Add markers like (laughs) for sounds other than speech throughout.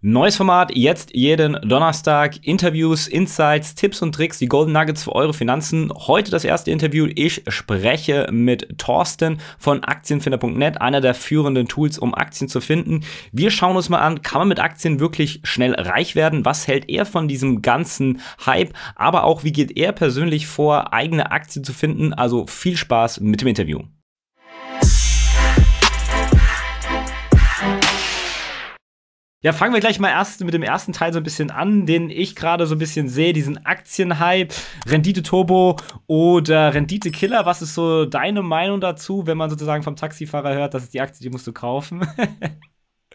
Neues Format, jetzt jeden Donnerstag. Interviews, Insights, Tipps und Tricks, die Golden Nuggets für eure Finanzen. Heute das erste Interview. Ich spreche mit Thorsten von Aktienfinder.net, einer der führenden Tools, um Aktien zu finden. Wir schauen uns mal an, kann man mit Aktien wirklich schnell reich werden? Was hält er von diesem ganzen Hype? Aber auch, wie geht er persönlich vor, eigene Aktien zu finden? Also viel Spaß mit dem Interview. Ja, fangen wir gleich mal erst mit dem ersten Teil so ein bisschen an, den ich gerade so ein bisschen sehe, diesen Aktienhype, Rendite-Turbo oder Rendite-Killer. Was ist so deine Meinung dazu, wenn man sozusagen vom Taxifahrer hört, das ist die Aktie, die musst du kaufen? (laughs)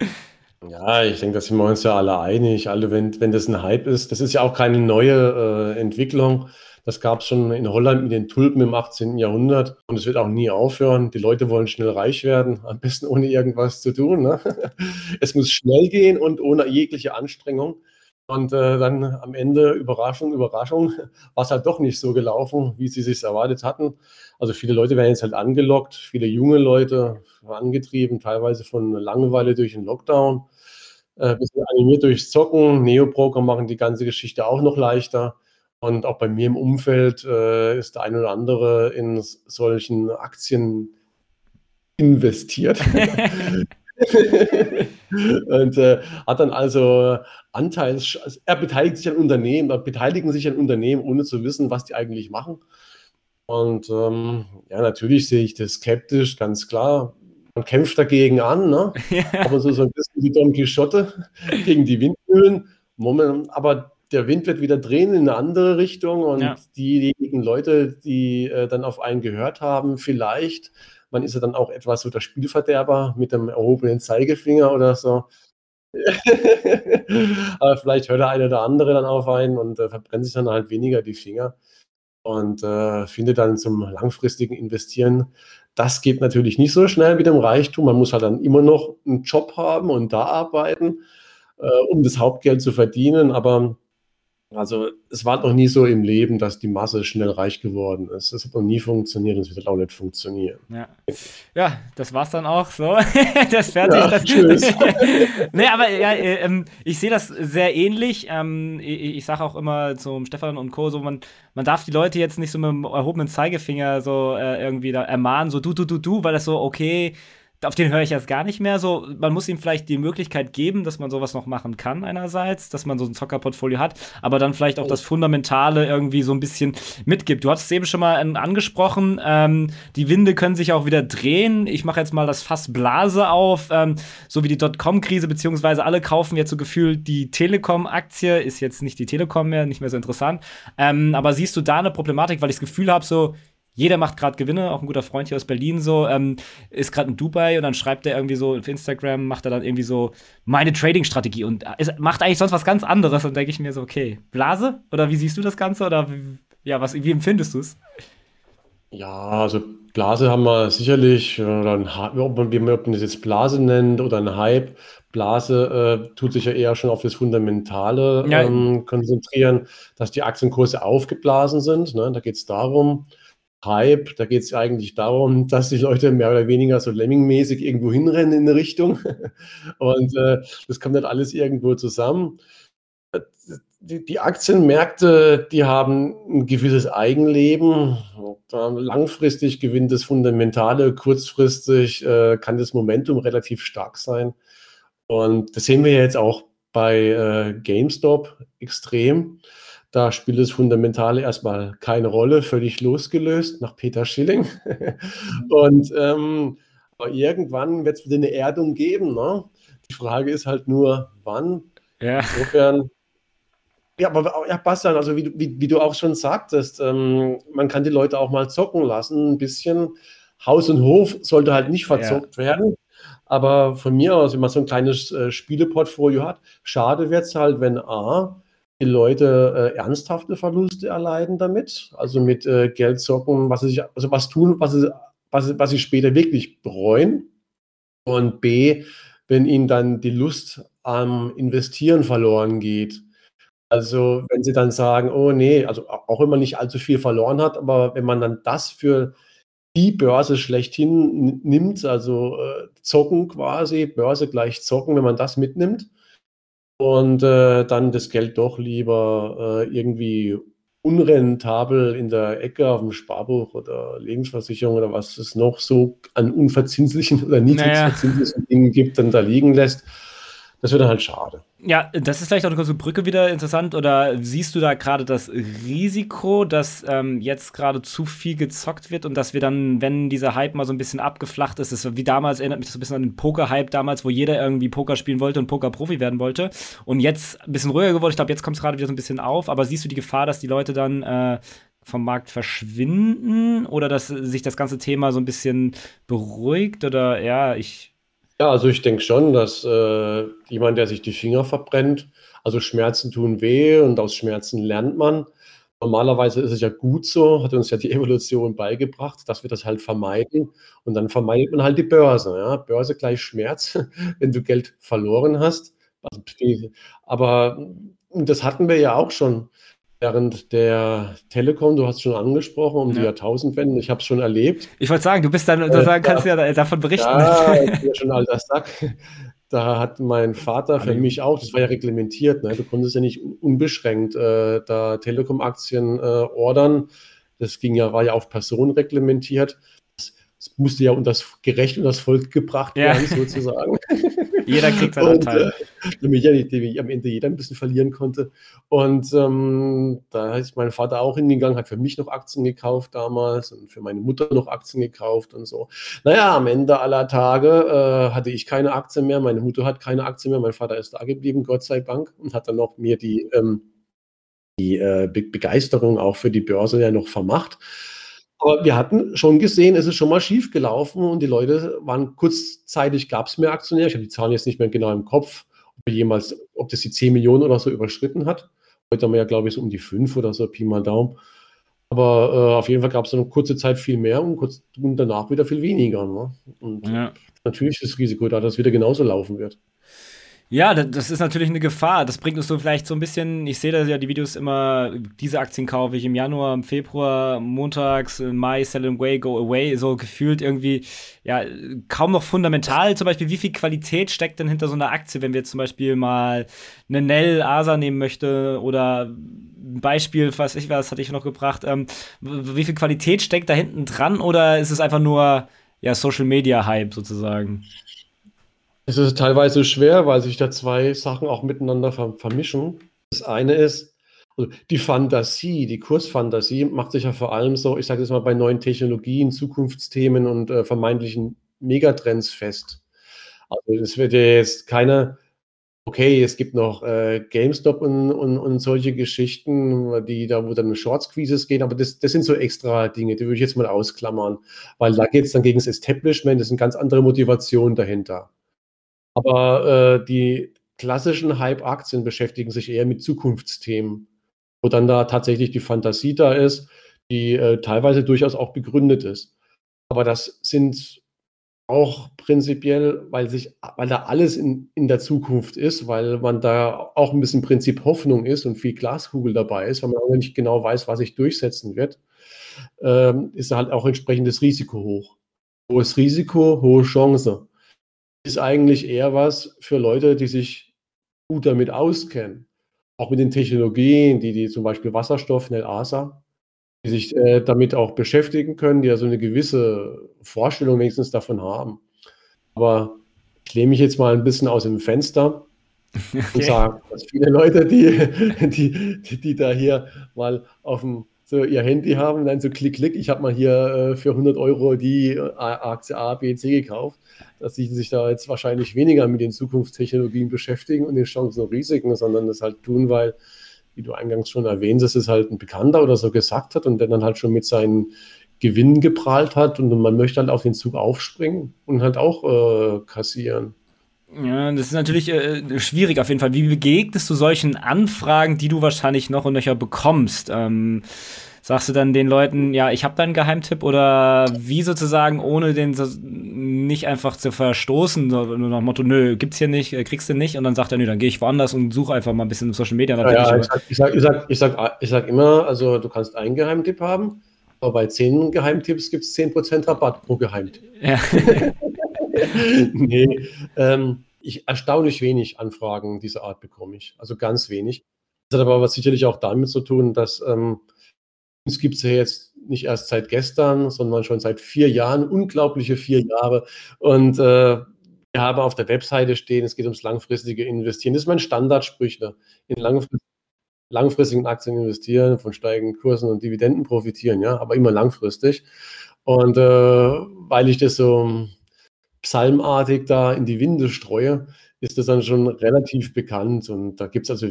ja, ich denke, da sind wir uns ja alle einig. Alle, wenn, wenn das ein Hype ist, das ist ja auch keine neue äh, Entwicklung. Das gab es schon in Holland mit den Tulpen im 18. Jahrhundert und es wird auch nie aufhören. Die Leute wollen schnell reich werden, am besten ohne irgendwas zu tun. Ne? (laughs) Es muss schnell gehen und ohne jegliche Anstrengung. Und äh, dann am Ende, Überraschung, Überraschung, (laughs) war es halt doch nicht so gelaufen, wie sie sich erwartet hatten. Also viele Leute werden jetzt halt angelockt, viele junge Leute angetrieben, teilweise von Langeweile durch den Lockdown. Äh, bisschen animiert durch Zocken. Neoprogramm machen die ganze Geschichte auch noch leichter. Und auch bei mir im Umfeld äh, ist der eine oder andere in solchen Aktien investiert. (laughs) und äh, hat dann also Anteils, also er beteiligt sich an Unternehmen, er beteiligen sich an Unternehmen, ohne zu wissen, was die eigentlich machen. Und ähm, ja, natürlich sehe ich das skeptisch, ganz klar. Man kämpft dagegen an, ne? (laughs) Ja. aber so, so ein bisschen wie Don Quixote gegen die Windmühlen. Moment, aber der Wind wird wieder drehen in eine andere Richtung und ja. diejenigen Leute, die äh, dann auf einen gehört haben, vielleicht, man ist ja dann auch etwas so der Spielverderber mit dem erhobenen Zeigefinger oder so. (laughs) Aber vielleicht hört der eine oder andere dann auf einen und äh, verbrennt sich dann halt weniger die Finger und äh, findet dann zum langfristigen Investieren. Das geht natürlich nicht so schnell mit dem Reichtum. Man muss halt dann immer noch einen Job haben und da arbeiten, äh, um das Hauptgeld zu verdienen. Aber also es war noch nie so im Leben, dass die Masse schnell reich geworden ist. Das hat noch nie funktioniert und es wird auch nicht funktionieren. Ja, ja das war's dann auch so. (laughs) das fertig. Ja, das, tschüss. (laughs) nee, aber ja, äh, ich sehe das sehr ähnlich. Ähm, ich, ich sage auch immer zum Stefan und Co. so, man, man darf die Leute jetzt nicht so mit dem erhobenen Zeigefinger so äh, irgendwie da ermahnen, so du, du, du, du, weil das so, okay, auf den höre ich jetzt gar nicht mehr. So, man muss ihm vielleicht die Möglichkeit geben, dass man sowas noch machen kann, einerseits, dass man so ein Zockerportfolio hat, aber dann vielleicht auch das Fundamentale irgendwie so ein bisschen mitgibt. Du hast es eben schon mal angesprochen, ähm, die Winde können sich auch wieder drehen. Ich mache jetzt mal das Fass Blase auf, ähm, so wie die Dotcom-Krise, beziehungsweise alle kaufen jetzt so gefühlt die Telekom-Aktie, ist jetzt nicht die Telekom mehr, nicht mehr so interessant. Ähm, aber siehst du da eine Problematik, weil ich das Gefühl habe, so, jeder macht gerade Gewinne, auch ein guter Freund hier aus Berlin so, ähm, ist gerade in Dubai und dann schreibt er irgendwie so auf Instagram, macht er dann irgendwie so meine Trading-Strategie und es macht eigentlich sonst was ganz anderes und denke ich mir so, okay, Blase? Oder wie siehst du das Ganze? Oder ja, was, wie empfindest du es? Ja, also Blase haben wir sicherlich, oder ein, ob man, wie man das jetzt Blase nennt oder ein Hype. Blase äh, tut sich ja eher schon auf das Fundamentale ähm, konzentrieren, dass die Aktienkurse aufgeblasen sind. Ne? Da geht es darum, Hype, da geht es eigentlich darum, dass die Leute mehr oder weniger so Lemming-mäßig irgendwo hinrennen in eine Richtung. (laughs) Und äh, das kommt dann alles irgendwo zusammen. Die, die, Aktienmärkte, die haben ein gewisses Eigenleben. Langfristig gewinnt das Fundamentale, kurzfristig äh, kann das Momentum relativ stark sein. Und das sehen wir jetzt auch bei äh, GameStop extrem. Da spielt das Fundamentale erstmal keine Rolle, völlig losgelöst nach Peter Schilling. Und ähm, irgendwann wird es wieder eine Erdung geben. Ne? Die Frage ist halt nur, wann. Ja. Insofern, ja, aber ja, Bastian, also wie, wie, wie du auch schon sagtest, ähm, man kann die Leute auch mal zocken lassen, ein bisschen. Haus und Hof sollte halt nicht verzockt ja. werden. Aber von mir aus, wenn man so ein kleines äh, Spieleportfolio hat, schade wird es halt, wenn A, die Leute äh, ernsthafte Verluste erleiden damit, also mit äh, Geldzocken, was sie sich, also was tun, was sie, was, was sie später wirklich bereuen. Und B, wenn ihnen dann die Lust am Investieren verloren geht. Also wenn sie dann sagen, oh nee, also auch wenn man nicht allzu viel verloren hat, aber wenn man dann das für die Börse schlechthin nimmt, also äh, zocken quasi, Börse gleich zocken, wenn man das mitnimmt, und äh, dann das Geld doch lieber äh, irgendwie unrentabel in der Ecke auf dem Sparbuch oder Lebensversicherung oder was es noch so an unverzinslichen oder niedrigverzinslichen naja. Dingen gibt, dann da liegen lässt. Das wird dann halt schade. Ja, das ist vielleicht auch eine große Brücke wieder interessant. Oder siehst du da gerade das Risiko, dass ähm, jetzt gerade zu viel gezockt wird und dass wir dann, wenn dieser Hype mal so ein bisschen abgeflacht ist, ist wie damals, erinnert mich das so ein bisschen an den Poker-Hype damals, wo jeder irgendwie Poker spielen wollte und Poker-Profi werden wollte. Und jetzt ein bisschen ruhiger geworden. Ich glaube, jetzt kommt es gerade wieder so ein bisschen auf. Aber siehst du die Gefahr, dass die Leute dann äh, vom Markt verschwinden oder dass sich das ganze Thema so ein bisschen beruhigt? Oder ja, ich ja, also ich denke schon, dass äh, jemand, der sich die Finger verbrennt, also Schmerzen tun weh und aus Schmerzen lernt man. Normalerweise ist es ja gut so, hat uns ja die (laughs) Evolution beigebracht, dass wir das halt vermeiden. Und dann vermeidet man halt die Börse. Ja? Börse gleich Schmerz, (laughs) wenn du Geld verloren hast. Also, aber das hatten wir ja auch schon während der Telekom, du hast schon angesprochen, um ja. die Jahrtausendwende, ich habe es schon erlebt. Ich wollte sagen, du bist dann, äh, kannst ja davon berichten. Ja, ich bin (laughs) ja schon alter Sack. Da hat mein Vater für mich auch, das war ja reglementiert, ne? du konntest ja nicht unbeschränkt äh, da Telekom-Aktien äh, ordern. Das ging ja, war ja auf Personen reglementiert. Es musste ja unter das gerecht und das Volk gebracht werden, ja. sozusagen. (laughs) Jeder (laughs) kriegt seinen Anteil. Äh, damit, ja, damit am Ende jeder ein bisschen verlieren konnte. Und ähm, da ist mein Vater auch hingegangen, hat für mich noch Aktien gekauft damals und für meine Mutter noch Aktien gekauft und so. Naja, am Ende aller Tage äh, hatte ich keine Aktien mehr, meine Mutter hat keine Aktien mehr, mein Vater ist da geblieben, Gott sei Dank, und hat dann noch mir die, ähm, die äh, Be Begeisterung auch für die Börse ja noch vermacht. Aber wir hatten schon gesehen, es ist schon mal schief gelaufen und die Leute waren kurzzeitig, gab es mehr Aktionäre. Ich habe die Zahlen jetzt nicht mehr genau im Kopf, ob jemals, ob das die 10 Millionen oder so überschritten hat. Heute haben wir ja, glaube ich, so um die 5 oder so, Pi mal Daumen. Aber äh, auf jeden Fall gab es dann kurze Zeit viel mehr und, kurz, und danach wieder viel weniger. Ne? Und ja. natürlich ist das Risiko da, dass es wieder genauso laufen wird. Ja, das ist natürlich eine Gefahr. Das bringt uns so vielleicht so ein bisschen, ich sehe da ja die Videos immer, diese Aktien kaufe ich im Januar, im Februar, montags, im Mai, sell away, go away, so gefühlt irgendwie, ja, kaum noch fundamental. Zum Beispiel, wie viel Qualität steckt denn hinter so einer Aktie, wenn wir zum Beispiel mal eine Nell Asa nehmen möchte oder ein Beispiel, was ich was hatte ich noch gebracht, ähm, wie viel Qualität steckt da hinten dran oder ist es einfach nur, ja, Social Media Hype sozusagen? Es ist teilweise schwer, weil sich da zwei Sachen auch miteinander vermischen. Das eine ist, also die Fantasie, die Kursfantasie macht sich ja vor allem so, ich sage jetzt mal, bei neuen Technologien, Zukunftsthemen und äh, vermeintlichen Megatrends fest. Also es wird ja jetzt keine, okay, es gibt noch äh, GameStop und, und, und, solche Geschichten, die da, wo dann Shorts-Quizzes gehen, aber das, das sind so extra Dinge, die würde ich jetzt mal ausklammern, weil da geht es dann gegen das Establishment, das sind ganz andere Motivationen dahinter. Aber äh, die klassischen Hype-Aktien beschäftigen sich eher mit Zukunftsthemen, wo dann da tatsächlich die Fantasie da ist, die äh, teilweise durchaus auch begründet ist. Aber das sind auch prinzipiell, weil sich, weil da alles in, in der Zukunft ist, weil man da auch ein bisschen Prinzip Hoffnung ist und viel Glaskugel dabei ist, weil man auch nicht genau weiß, was sich durchsetzen wird, ähm, ist halt auch entsprechendes Risiko hoch. Hohes Risiko, hohe Chance ist eigentlich eher was für Leute, die sich gut damit auskennen. Auch mit den Technologien, die, die zum Beispiel Wasserstoff, NELASA, die sich äh, damit auch beschäftigen können, die ja so eine gewisse Vorstellung wenigstens davon haben. Aber ich lehne mich jetzt mal ein bisschen aus dem Fenster (laughs) okay. und sage, dass viele Leute, die, (laughs) die, die, die da hier mal auf dem so ihr Handy haben. Und dann so klick, klick, ich habe mal hier äh, für 100 Euro die äh, Aktie A, B, C gekauft, dass sie sich da jetzt wahrscheinlich weniger mit den Zukunftstechnologien beschäftigen und den Chancen und Risiken, sondern das halt tun, weil, wie du eingangs schon erwähnt hast, es halt ein Bekannter oder so gesagt hat und der dann halt schon mit seinen Gewinnen geprahlt hat und man möchte halt auf den Zug aufspringen und halt auch äh, kassieren. Ja, das ist natürlich äh, schwierig auf jeden Fall. Wie begegnest du solchen Anfragen, die du wahrscheinlich noch und nöcher bekommst? Ähm, sagst du dann den Leuten, ja, ich habe da einen Geheimtipp oder wie sozusagen, ohne den so, nicht einfach zu verstoßen, nur nach dem Motto, nö, gibt's hier nicht, äh, kriegst du nicht und dann sagt er, nö, dann gehe ich woanders und suche einfach mal ein bisschen Social Media. Ja, ja, ich, sag, ich, sag, ich, sag, ich, sag, ich sag immer, also du kannst einen Geheimtipp haben, aber bei zehn Geheimtipps gibt es 10% Rabatt pro Geheimtipp. Ja. (laughs) nee, ähm, ich erstaunlich wenig Anfragen dieser Art bekomme ich. Also ganz wenig. Das hat aber was sicherlich auch damit zu tun, dass ähm, uns gibt es ja jetzt nicht erst seit gestern, sondern schon seit vier Jahren, unglaubliche vier Jahre. Und äh, wir haben auf der Webseite stehen, es geht ums langfristige Investieren. Das ist mein Standardsprüchler. In langfristig, langfristigen Aktien investieren, von steigenden Kursen und Dividenden profitieren, ja, aber immer langfristig. Und äh, weil ich das so psalmartig da in die Winde streue, ist das dann schon relativ bekannt. Und da gibt es also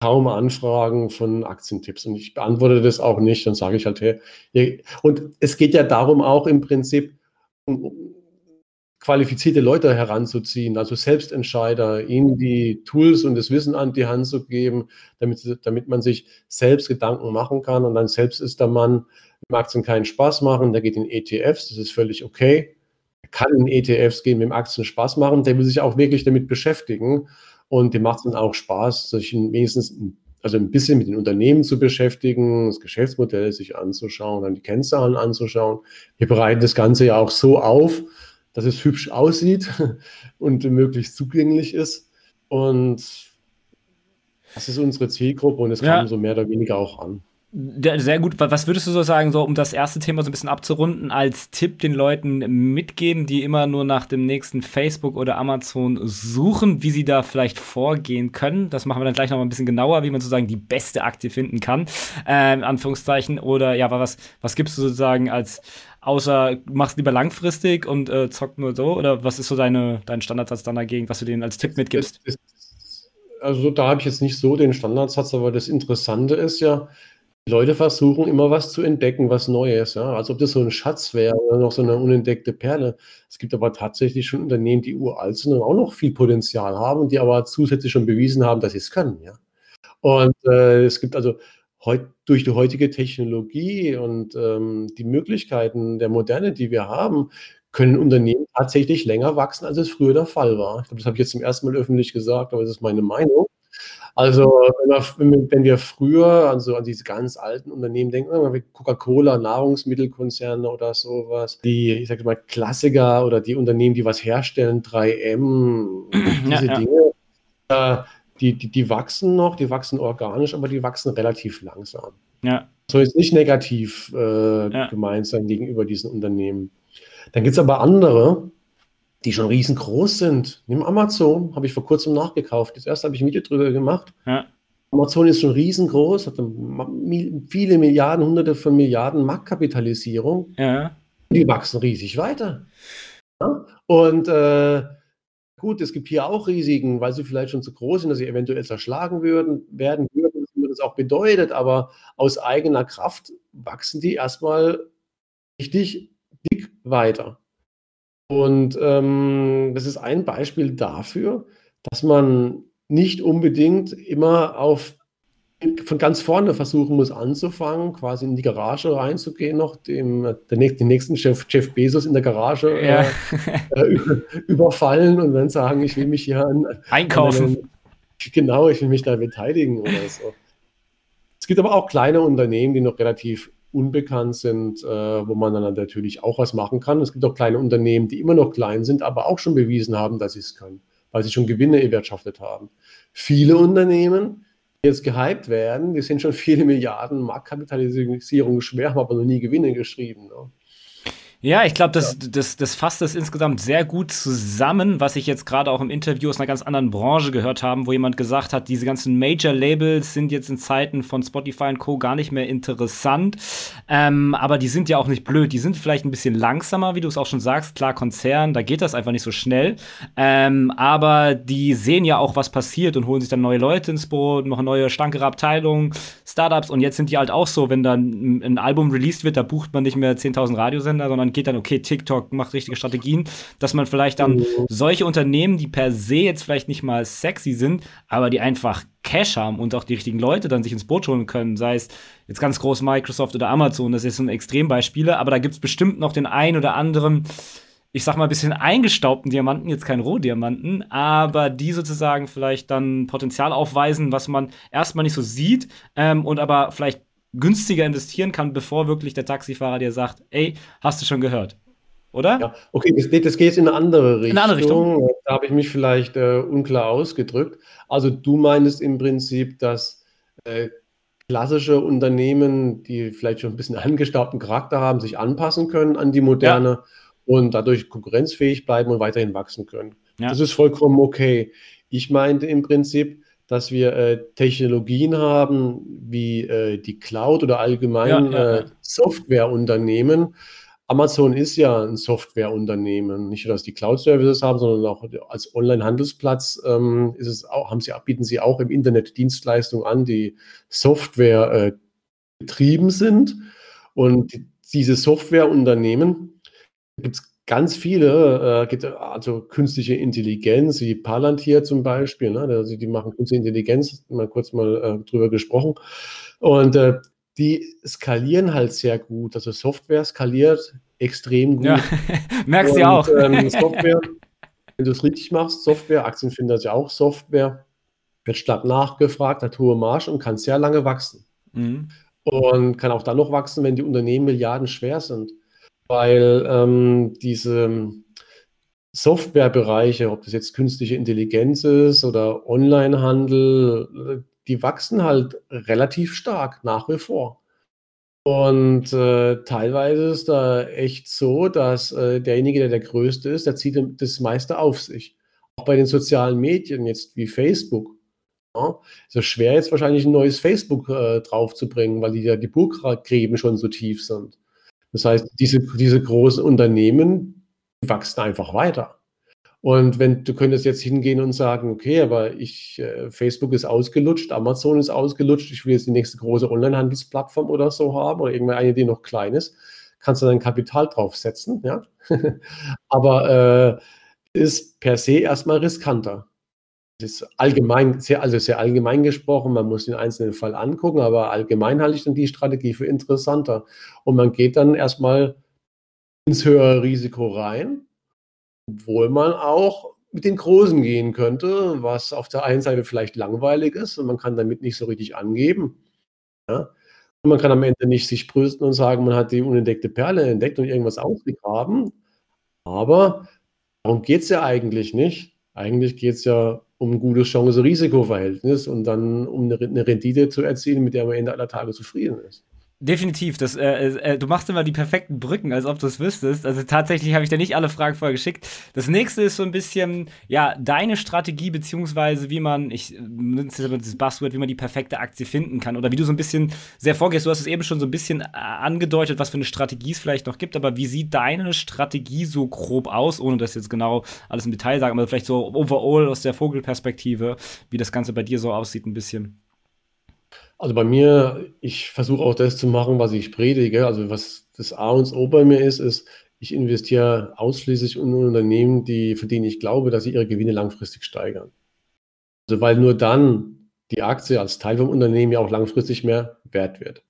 kaum Anfragen von Aktientipps. Und ich beantworte das auch nicht. Dann sage ich halt, hey, und es geht ja darum auch im Prinzip, qualifizierte Leute heranzuziehen, also Selbstentscheider, ihnen die Tools und das Wissen an die Hand zu geben, damit, damit man sich selbst Gedanken machen kann. Und dann selbst ist der Mann, im Aktien keinen Spaß machen, der geht in ETFs, das ist völlig okay. Kann in ETFs gehen, mit Aktien Spaß machen, der will sich auch wirklich damit beschäftigen. Und dem macht es dann auch Spaß, sich wenigstens also ein bisschen mit den Unternehmen zu beschäftigen, das Geschäftsmodell sich anzuschauen, dann die Kennzahlen anzuschauen. Wir bereiten das Ganze ja auch so auf, dass es hübsch aussieht (laughs) und möglichst zugänglich ist. Und das ist unsere Zielgruppe und es ja. kam so mehr oder weniger auch an. Sehr gut. Was würdest du so sagen, so um das erste Thema so ein bisschen abzurunden, als Tipp den Leuten mitgeben, die immer nur nach dem nächsten Facebook oder Amazon suchen, wie sie da vielleicht vorgehen können? Das machen wir dann gleich noch mal ein bisschen genauer, wie man sozusagen die beste Aktie finden kann, äh, in Anführungszeichen. Oder ja, was, was gibst du sozusagen als, außer machst lieber langfristig und äh, zockt nur so? Oder was ist so deine, dein Standardsatz dann dagegen, was du denen als Tipp mitgibst? also da habe ich jetzt nicht so den Standardsatz, aber das Interessante ist ja, Leute versuchen immer was zu entdecken, was Neues, ja. Als ob das so ein Schatz wäre oder noch so eine unentdeckte Perle. Es gibt aber tatsächlich schon Unternehmen, die uralt sind und auch noch viel Potenzial haben die aber zusätzlich schon bewiesen haben, dass sie es können, ja. Und äh, es gibt also heut, durch die heutige Technologie und ähm, die Möglichkeiten der Moderne, die wir haben, können Unternehmen tatsächlich länger wachsen, als es früher der Fall war. Ich glaube, das habe ich jetzt zum ersten Mal öffentlich gesagt, aber das ist meine Meinung. Also wenn wir, wenn wir früher an so an diese ganz alten Unternehmen denken, Coca-Cola, Nahrungsmittelkonzerne oder sowas, die, ich sage mal, Klassiker oder die Unternehmen, die was herstellen, 3M, (clears throat) diese ja, Dinge, äh, die, die, die wachsen noch, die wachsen organisch, aber die wachsen relativ langsam. Ja. Soll jetzt nicht negativ äh, ja. gemeint sein gegenüber diesen Unternehmen. Dann gibt es aber andere, die schon riesengroß sind. Nimm Amazon, habe ich vor kurzem nachgekauft. Das erste habe ich ein Video drüber gemacht. Ja. Amazon ist schon riesengroß, hat viele Milliarden, hunderte von Milliarden Marktkapitalisierung. Ja. Die wachsen riesig weiter. Ja? Und äh, gut, es gibt hier auch Risiken, weil sie vielleicht schon zu groß sind, dass sie eventuell zerschlagen würden, werden würden, was das auch bedeutet, aber aus eigener Kraft wachsen die erstmal richtig dick weiter. Und ähm, das ist ein Beispiel dafür, dass man nicht unbedingt immer auf von ganz vorne versuchen muss anzufangen, quasi in die Garage reinzugehen, noch dem, der, den nächsten Chef, Jeff Bezos in der Garage ja. äh, äh überfallen und dann sagen, ich will mich hier an, einkaufen. An einen, genau, ich will mich da beteiligen oder so. Es gibt aber auch kleine Unternehmen, die noch relativ unbekannt sind, äh, wo man dann natürlich auch was machen kann. Es gibt auch kleine Unternehmen, die immer noch klein sind, aber auch schon bewiesen haben, dass sie es können, weil sie schon Gewinne erwirtschaftet haben. Viele Unternehmen, die jetzt gehypt werden, die sind schon viele Milliarden Marktkapitalisierung schwer, haben aber noch nie Gewinne geschrieben. Ne? Ja, ich glaube, das, das, das fasst das insgesamt sehr gut zusammen, was ich jetzt gerade auch im Interview aus einer ganz anderen Branche gehört habe, wo jemand gesagt hat, diese ganzen Major-Labels sind jetzt in Zeiten von Spotify und Co. gar nicht mehr interessant. Ähm, aber die sind ja auch nicht blöd. Die sind vielleicht ein bisschen langsamer, wie du es auch schon sagst. Klar, Konzern, da geht das einfach nicht so schnell. Ähm, aber die sehen ja auch, was passiert und holen sich dann neue Leute ins Boot, noch neue, stankere Abteilungen, Startups. Und jetzt sind die halt auch so, wenn dann ein Album released wird, da bucht man nicht mehr 10.000 Radiosender, sondern geht dann, okay, TikTok macht richtige Strategien, dass man vielleicht dann solche Unternehmen, die per se jetzt vielleicht nicht mal sexy sind, aber die einfach Cash haben und auch die richtigen Leute dann sich ins Boot holen können, sei es jetzt ganz groß Microsoft oder Amazon, das ist so ein Extrembeispiele, aber da gibt es bestimmt noch den einen oder anderen, ich sag mal, ein bisschen eingestaubten Diamanten, jetzt kein Rohdiamanten, aber die sozusagen vielleicht dann Potenzial aufweisen, was man erstmal nicht so sieht ähm, und aber vielleicht günstiger investieren kann, bevor wirklich der Taxifahrer dir sagt, ey, hast du schon gehört? oder? Ja, okay, das, das geht in eine andere Richtung. In eine andere Richtung. Da habe ich mich vielleicht äh, unklar ausgedrückt. Also du meinst im Prinzip, dass äh, klassische Unternehmen, die vielleicht schon ein bisschen (laughs) angestaubten Charakter haben, sich anpassen können an die moderne ja. und dadurch konkurrenzfähig bleiben und weiterhin wachsen können. Ja. Das ist vollkommen okay. Ich meinte im Prinzip, dass wir äh, Technologien haben wie äh, die Cloud oder allgemein ja, äh, Softwareunternehmen, Amazon ist ja ein Softwareunternehmen, nicht nur, dass die Cloud-Services haben, sondern auch als Online-Handelsplatz ähm, ist es auch, haben sie, bieten sie auch im Internet Dienstleistungen an, die Software äh, betrieben sind. Und diese Softwareunternehmen gibt es ganz viele, äh, also künstliche Intelligenz, wie Palantir zum Beispiel, ne? also die machen künstliche Intelligenz, mal kurz mal äh, drüber gesprochen. Und äh, die skalieren halt sehr gut. Also Software skaliert extrem gut. Ja, (laughs) merkst du auch. Ähm, (laughs) Software, wenn du es richtig machst, Software, Aktienfinder ist ja auch Software, wird statt nachgefragt, hat hohe Marge und kann sehr lange wachsen. Mhm. Und kann auch dann noch wachsen, wenn die Unternehmen Milliarden schwer sind. Weil ähm, diese Softwarebereiche, ob das jetzt künstliche Intelligenz ist oder Onlinehandel, die wachsen halt relativ stark nach wie vor. Und äh, teilweise ist da echt so, dass äh, derjenige, der der Größte ist, der zieht das meiste auf sich. Auch bei den sozialen Medien, jetzt wie Facebook. Ja, ist es schwer, jetzt wahrscheinlich ein neues Facebook äh, draufzubringen, weil die ja die Burggräben schon so tief sind. Das heißt, diese, diese großen Unternehmen wachsen einfach weiter. Und wenn du könntest jetzt hingehen und sagen, okay, aber ich, äh, Facebook ist ausgelutscht, Amazon ist ausgelutscht, ich will jetzt die nächste große Online-Handelsplattform oder so haben oder irgendeine, die noch klein ist, kannst du dein Kapital draufsetzen, ja. (laughs) aber äh, ist per se erstmal riskanter. Das ist allgemein, sehr, also sehr allgemein gesprochen, man muss den einzelnen Fall angucken, aber allgemein halte ich dann die Strategie für interessanter. Und man geht dann erstmal ins höhere Risiko rein obwohl man auch mit den Großen gehen könnte, was auf der einen Seite vielleicht langweilig ist und man kann damit nicht so richtig angeben. Ja? Und man kann am Ende nicht sich brüsten und sagen, man hat die unentdeckte Perle entdeckt und irgendwas ausgegraben. Aber darum geht es ja eigentlich nicht. Eigentlich geht es ja um ein gutes Chance-Risiko-Verhältnis und dann um eine Rendite zu erzielen, mit der man Ende aller Tage zufrieden ist. Definitiv, das, äh, äh, du machst immer die perfekten Brücken, als ob du es wüsstest. Also tatsächlich habe ich dir nicht alle Fragen vorher geschickt. Das nächste ist so ein bisschen, ja, deine Strategie, beziehungsweise wie man, ich nutze das Buzzword, wie man die perfekte Aktie finden kann. Oder wie du so ein bisschen sehr vorgehst. Du hast es eben schon so ein bisschen äh, angedeutet, was für eine Strategie es vielleicht noch gibt, aber wie sieht deine Strategie so grob aus, ohne dass jetzt genau alles im Detail sagen, aber vielleicht so overall aus der Vogelperspektive, wie das Ganze bei dir so aussieht, ein bisschen. Also bei mir, ich versuche auch das zu machen, was ich predige. Also was das A und O bei mir ist, ist, ich investiere ausschließlich in Unternehmen, die, für die ich glaube, dass sie ihre Gewinne langfristig steigern. Also weil nur dann die Aktie als Teil vom Unternehmen ja auch langfristig mehr wert wird.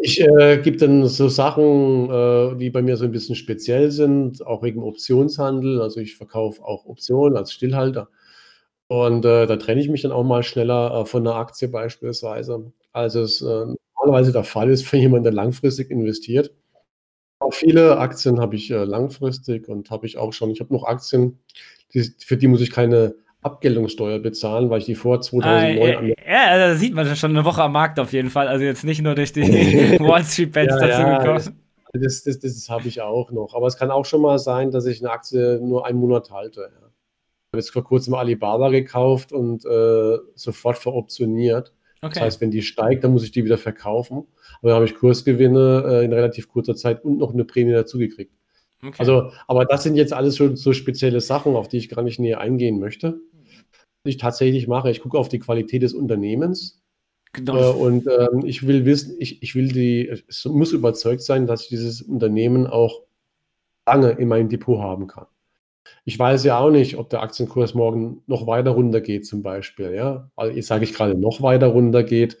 Ich äh, gebe dann so Sachen, äh, die bei mir so ein bisschen speziell sind, auch wegen Optionshandel. Also ich verkaufe auch Optionen als Stillhalter. Und äh, da trenne ich mich dann auch mal schneller äh, von einer Aktie beispielsweise, als es äh, normalerweise der Fall ist für jemanden, der langfristig investiert. Auch viele Aktien habe ich äh, langfristig und habe ich auch schon. Ich habe noch Aktien, die, für die muss ich keine Abgeltungssteuer bezahlen, weil ich die vor 2009 ah, Ja, also da sieht man schon eine Woche am Markt auf jeden Fall. Also jetzt nicht nur durch die (laughs) Wall Street Bets ja, dazu ja, gekommen. Das, das, das, das habe ich auch noch. Aber es kann auch schon mal sein, dass ich eine Aktie nur einen Monat halte. Ja habe jetzt vor kurzem Alibaba gekauft und äh, sofort veroptioniert. Okay. Das heißt, wenn die steigt, dann muss ich die wieder verkaufen. Aber dann habe ich Kursgewinne äh, in relativ kurzer Zeit und noch eine Prämie dazugekriegt. Okay. Also, aber das sind jetzt alles schon so spezielle Sachen, auf die ich gar nicht näher eingehen möchte. Was ich tatsächlich mache, ich gucke auf die Qualität des Unternehmens. Genau. Äh, und ähm, ich will wissen, ich, ich will die, es muss überzeugt sein, dass ich dieses Unternehmen auch lange in meinem Depot haben kann. Ich weiß ja auch nicht, ob der Aktienkurs morgen noch weiter runtergeht, zum Beispiel. Ja? Also jetzt sage ich gerade noch weiter runtergeht,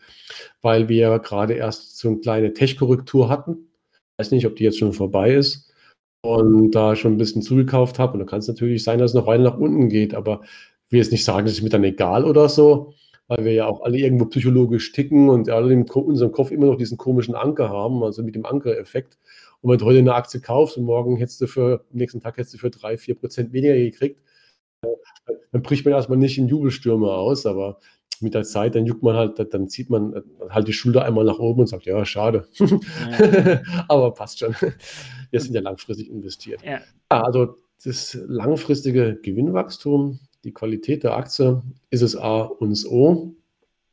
weil wir gerade erst so eine kleine Tech-Korrektur hatten. Ich weiß nicht, ob die jetzt schon vorbei ist und da schon ein bisschen zugekauft habe. Und da kann es natürlich sein, dass es noch weiter nach unten geht. Aber ich will jetzt nicht sagen, das ist mir dann egal oder so, weil wir ja auch alle irgendwo psychologisch ticken und alle in unserem Kopf immer noch diesen komischen Anker haben, also mit dem Ankereffekt. Und wenn du heute eine Aktie kaufst und morgen hättest du für, am nächsten Tag hättest du für drei, vier Prozent weniger gekriegt, dann bricht man erstmal nicht in Jubelstürme aus, aber mit der Zeit, dann juckt man halt, dann zieht man halt die Schulter einmal nach oben und sagt, ja, schade. Ja. (laughs) aber passt schon. Wir sind ja langfristig investiert. Ja. ja. also das langfristige Gewinnwachstum, die Qualität der Aktie ist es A und O.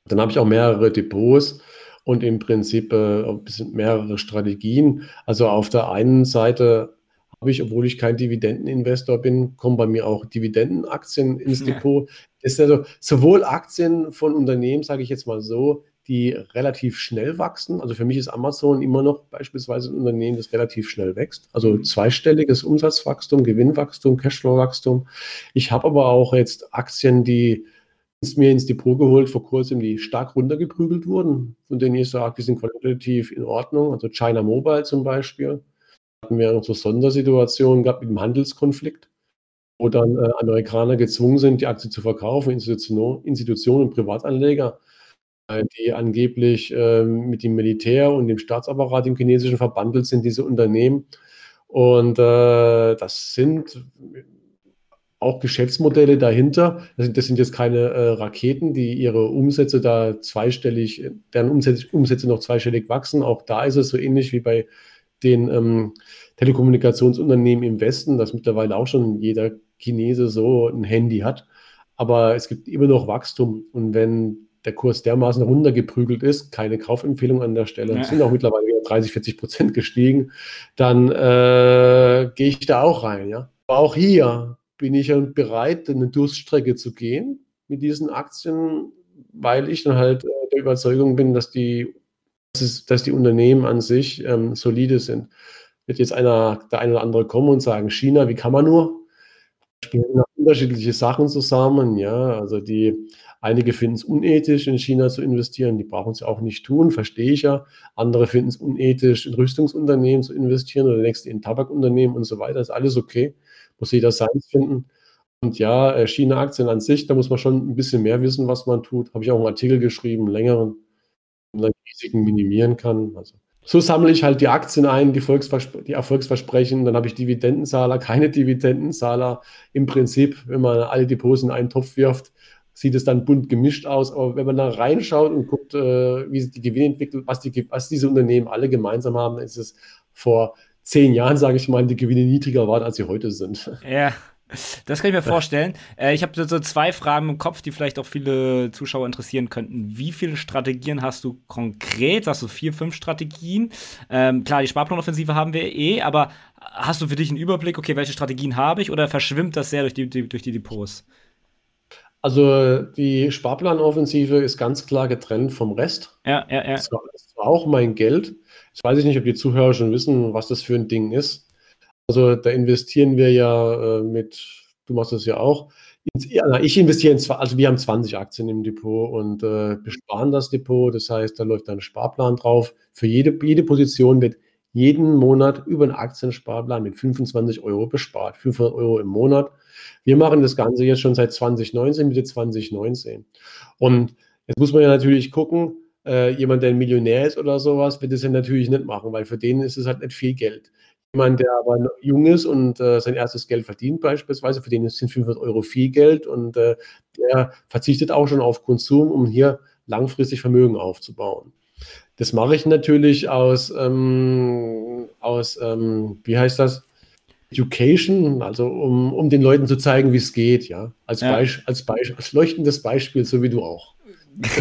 Dann habe ich auch mehrere Depots und im Prinzip äh, bisschen mehrere Strategien. Also auf der einen Seite habe ich, obwohl ich kein Dividendeninvestor bin, kommen bei mir auch Dividendenaktien ins ja. Depot. Das ist also sowohl Aktien von Unternehmen, sage ich jetzt mal so, die relativ schnell wachsen. Also für mich ist Amazon immer noch beispielsweise ein Unternehmen, das relativ schnell wächst. Also mhm. zweistelliges Umsatzwachstum, Gewinnwachstum, Cashflowwachstum. Ich habe aber auch jetzt Aktien, die mir ins Depot geholt vor kurzem, die stark runtergeprügelt wurden, von denen ich sage, die sind qualitativ in Ordnung. Also China Mobile zum Beispiel. Hatten wir noch so Sondersituationen gehabt mit dem Handelskonflikt, wo dann äh, Amerikaner gezwungen sind, die Aktie zu verkaufen, Institutionen, Institutionen und Privatanleger, äh, die angeblich äh, mit dem Militär und dem Staatsapparat im chinesischen verbandelt sind, diese Unternehmen. Und äh, das sind auch Geschäftsmodelle dahinter. Das sind, das sind jetzt keine äh, Raketen, die ihre Umsätze da zweistellig, deren Umsätze, Umsätze noch zweistellig wachsen. Auch da ist es so ähnlich wie bei den ähm, Telekommunikationsunternehmen im Westen, dass mittlerweile auch schon jeder Chinese so ein Handy hat. Aber es gibt immer noch Wachstum. Und wenn der Kurs dermaßen runtergeprügelt ist, keine Kaufempfehlung an der Stelle, ja. sind auch mittlerweile wieder 30, 40 Prozent gestiegen, dann äh, gehe ich da auch rein. Ja. Aber auch hier bin ich dann bereit, eine Durststrecke zu gehen mit diesen Aktien, weil ich dann halt äh, der Überzeugung bin, dass die, dass, die Unternehmen an sich ähm, solide sind. Wird jetzt einer, der eine oder andere kommen und sagen, China, wie kann man nur? Spielen unterschiedliche Sachen zusammen, ja. Also die einige finden es unethisch, in China zu investieren, die brauchen es ja auch nicht tun, verstehe ich ja. Andere finden es unethisch, in Rüstungsunternehmen zu investieren oder nächste in Tabakunternehmen und so weiter, ist alles okay muss jeder seins finden. Und ja, äh, China-Aktien an sich, da muss man schon ein bisschen mehr wissen, was man tut. Habe ich auch einen Artikel geschrieben, einen längeren, wie man Risiken minimieren kann. Also, so sammle ich halt die Aktien ein, die, die Erfolgsversprechen. Dann habe ich Dividendenzahler, keine Dividendenzahler. Im Prinzip, wenn man alle Depots in einen Topf wirft, sieht es dann bunt gemischt aus. Aber wenn man da reinschaut und guckt, äh, wie sich die Gewinnentwicklung, was, die, was diese Unternehmen alle gemeinsam haben, ist es vor zehn Jahren, sage ich mal, die Gewinne niedriger waren, als sie heute sind. Ja. Das kann ich mir (laughs) vorstellen. Äh, ich habe so zwei Fragen im Kopf, die vielleicht auch viele Zuschauer interessieren könnten. Wie viele Strategien hast du konkret? Hast du vier, fünf Strategien? Ähm, klar, die Sparplanoffensive haben wir eh, aber hast du für dich einen Überblick, okay, welche Strategien habe ich oder verschwimmt das sehr durch die, die durch die Depots? Also die Sparplanoffensive ist ganz klar getrennt vom Rest. Ja, ja, ja. Das war, das war auch mein Geld. Jetzt weiß ich nicht, ob die Zuhörer schon wissen, was das für ein Ding ist. Also da investieren wir ja äh, mit, du machst das ja auch. Ja, ich investiere in, also wir haben 20 Aktien im Depot und äh, besparen das Depot. Das heißt, da läuft ein Sparplan drauf. Für jede, jede Position wird jeden Monat über einen Aktiensparplan mit 25 Euro bespart. 500 Euro im Monat. Wir machen das Ganze jetzt schon seit 2019, Mitte 2019. Und jetzt muss man ja natürlich gucken, äh, jemand, der ein Millionär ist oder sowas, wird das ja natürlich nicht machen, weil für den ist es halt nicht viel Geld. Jemand, der aber jung ist und äh, sein erstes Geld verdient beispielsweise, für den sind 500 Euro viel Geld und äh, der verzichtet auch schon auf Konsum, um hier langfristig Vermögen aufzubauen. Das mache ich natürlich aus, ähm, aus ähm, wie heißt das? Education, also um, um den Leuten zu zeigen, wie es geht, ja. Als, ja. Beisp als, Beisp als leuchtendes Beispiel, so wie du auch.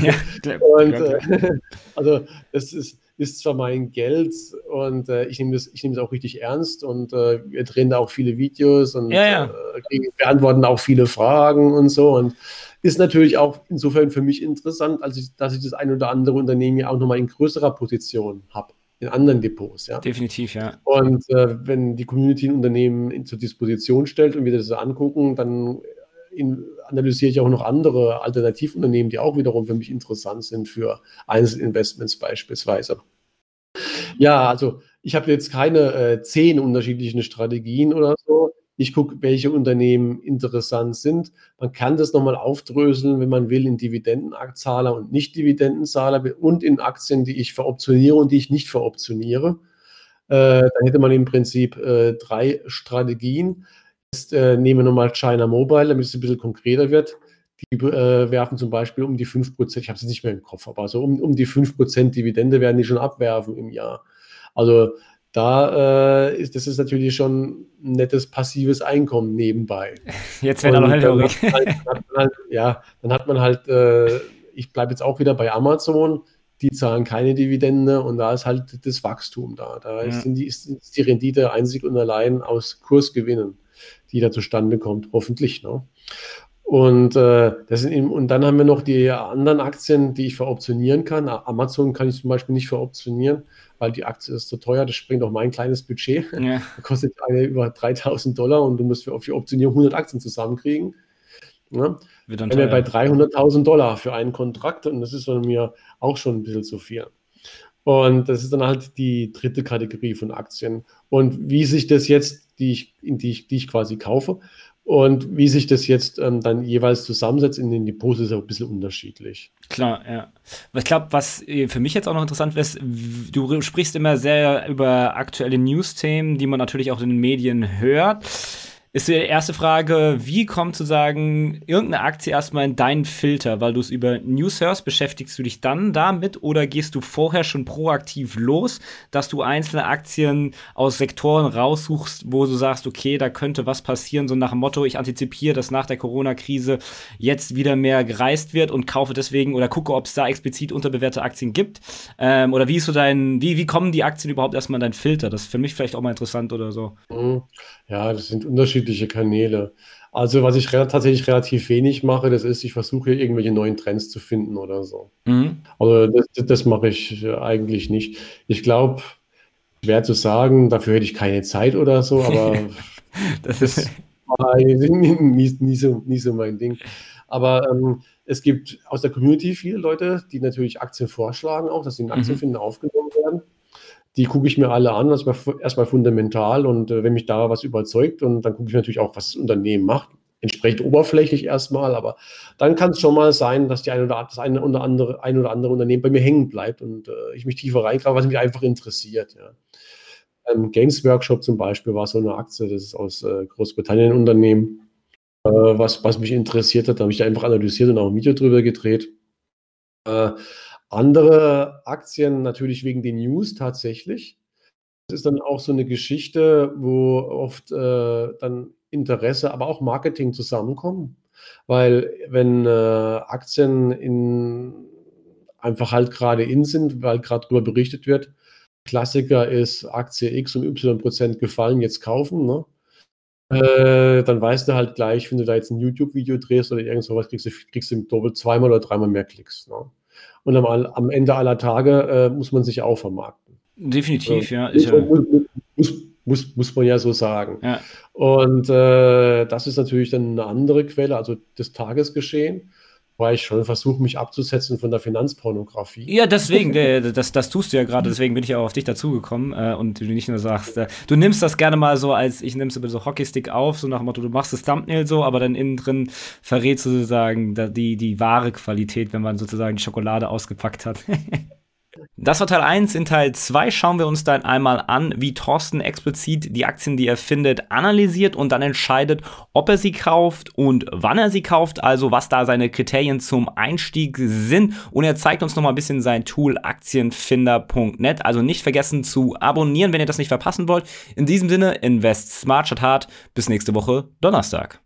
Ja, (laughs) und, äh, (laughs) also das ist, ist zwar mein Geld und äh, ich nehme das, ich nehme das auch richtig ernst und äh, wir drehen da auch viele Videos und ja, ja. Äh, beantworten auch viele Fragen und so und ist natürlich auch insofern für mich interessant, als ich, dass ich das ein oder andere Unternehmen ja auch nochmal in größerer Position habe in anderen Depots. Ja? Definitiv, ja. Und äh, wenn die Community ein Unternehmen zur Disposition stellt und wir das angucken, dann analysiere ich auch noch andere Alternativunternehmen, die auch wiederum für mich interessant sind für Einzelinvestments beispielsweise. Ja, also ich habe jetzt keine äh, zehn unterschiedlichen Strategien oder so. Ich gucke, welche Unternehmen interessant sind. Man kann das nochmal aufdröseln, wenn man will, in Dividendenaktzahler und Nicht-Dividendenzahler und in Aktien, die ich veroptioniere und die ich nicht veroptioniere. Äh, dann hätte man im Prinzip äh, drei Strategien. Jetzt äh, nehmen wir nochmal China Mobile, damit es ein bisschen konkreter wird. Die äh, werfen zum Beispiel um die 5%, ich habe es nicht mehr im Kopf, aber so um, um die 5% Dividende werden die schon abwerfen im Jahr. Also da äh, ist das ist natürlich schon ein nettes passives Einkommen nebenbei. (laughs) Jetzt wäre da noch hellhörig. Halt, halt, ja, dann hat man halt, äh, ich bleibe jetzt auch wieder bei Amazon, die zahlen keine Dividende und da ist halt das Wachstum da. Da ja. ist, die, ist, die Rendite einzig und allein aus Kursgewinnen, die da zustande kommt, hoffentlich. Ne? Und, äh, das sind eben, und dann haben wir noch die anderen Aktien, die ich veroptionieren kann. Amazon kann ich zum Beispiel nicht veroptionieren, weil die Aktie ist zu teuer. Das springt auf mein kleines Budget. Ja. (laughs) Kostet eine über 3000 Dollar und du musst für, für Optionierung 100 Aktien zusammenkriegen. Ja? Wenn wir bei 300.000 Dollar für einen Kontrakt und das ist bei mir auch schon ein bisschen zu viel. Und das ist dann halt die dritte Kategorie von Aktien. Und wie sich das jetzt, die ich, die ich, die ich quasi kaufe, und wie sich das jetzt ähm, dann jeweils zusammensetzt in den Depots, ist auch ein bisschen unterschiedlich. Klar, ja. Ich glaube, was äh, für mich jetzt auch noch interessant ist, du sprichst immer sehr über aktuelle News-Themen, die man natürlich auch in den Medien hört ist die erste Frage, wie kommt sozusagen irgendeine Aktie erstmal in deinen Filter? Weil du es über News hörst, beschäftigst du dich dann damit oder gehst du vorher schon proaktiv los, dass du einzelne Aktien aus Sektoren raussuchst, wo du sagst, okay, da könnte was passieren, so nach dem Motto, ich antizipiere, dass nach der Corona-Krise jetzt wieder mehr gereist wird und kaufe deswegen oder gucke, ob es da explizit unterbewertete Aktien gibt? Ähm, oder wie ist so dein, wie, wie kommen die Aktien überhaupt erstmal in deinen Filter? Das ist für mich vielleicht auch mal interessant oder so. Mhm. Ja, das sind unterschiedliche Kanäle. Also, was ich tatsächlich relativ wenig mache, das ist, ich versuche irgendwelche neuen Trends zu finden oder so. Mhm. Also, das, das mache ich eigentlich nicht. Ich glaube, schwer zu sagen, dafür hätte ich keine Zeit oder so, (laughs) aber das ist (laughs) nie, nie, so, nie so mein Ding. Aber ähm, es gibt aus der Community viele Leute, die natürlich Aktien vorschlagen, auch dass sie in Aktienfinden mhm. aufgenommen werden die gucke ich mir alle an, das war erstmal fundamental und äh, wenn mich da was überzeugt und dann gucke ich natürlich auch, was das Unternehmen macht, entsprechend oberflächlich erstmal, aber dann kann es schon mal sein, dass die eine oder, das eine oder andere, ein oder andere Unternehmen bei mir hängen bleibt und äh, ich mich tiefer reingrabe, was mich einfach interessiert. Ja. Ähm, Games Workshop zum Beispiel war so eine Aktie, das ist aus äh, Großbritannien ein Unternehmen, äh, was, was mich interessiert hat, da habe ich einfach analysiert und auch ein Video drüber gedreht. Andere Aktien natürlich wegen den News tatsächlich. Das ist dann auch so eine Geschichte, wo oft äh, dann Interesse, aber auch Marketing zusammenkommen. Weil wenn äh, Aktien in, einfach halt gerade in sind, weil gerade darüber berichtet wird, Klassiker ist Aktie X um Y Prozent gefallen, jetzt kaufen, ne? Äh, dann weißt du halt gleich, wenn du da jetzt ein YouTube-Video drehst oder irgend sowas, kriegst du, kriegst du doppelt zweimal oder dreimal mehr Klicks. Ne? Und am, am Ende aller Tage äh, muss man sich auch vermarkten. Definitiv, ja. Muss, ja. Muss, muss, muss, man ja so sagen. Ja. Und äh, das ist natürlich dann eine andere Quelle, also das Tagesgeschehen weil ich schon versuche, mich abzusetzen von der Finanzpornografie. Ja, deswegen, (laughs) das, das tust du ja gerade, deswegen bin ich auch auf dich dazugekommen äh, und du nicht nur sagst, äh, du nimmst das gerne mal so als, ich es über so Hockeystick auf, so nach dem Motto, du machst das Thumbnail so, aber dann innen drin verrätst du sozusagen die, die wahre Qualität, wenn man sozusagen die Schokolade ausgepackt hat. (laughs) Das war Teil 1. In Teil 2 schauen wir uns dann einmal an, wie Thorsten explizit die Aktien, die er findet, analysiert und dann entscheidet, ob er sie kauft und wann er sie kauft, also was da seine Kriterien zum Einstieg sind. Und er zeigt uns nochmal ein bisschen sein Tool aktienfinder.net. Also nicht vergessen zu abonnieren, wenn ihr das nicht verpassen wollt. In diesem Sinne, invest smart statt hart. Bis nächste Woche Donnerstag.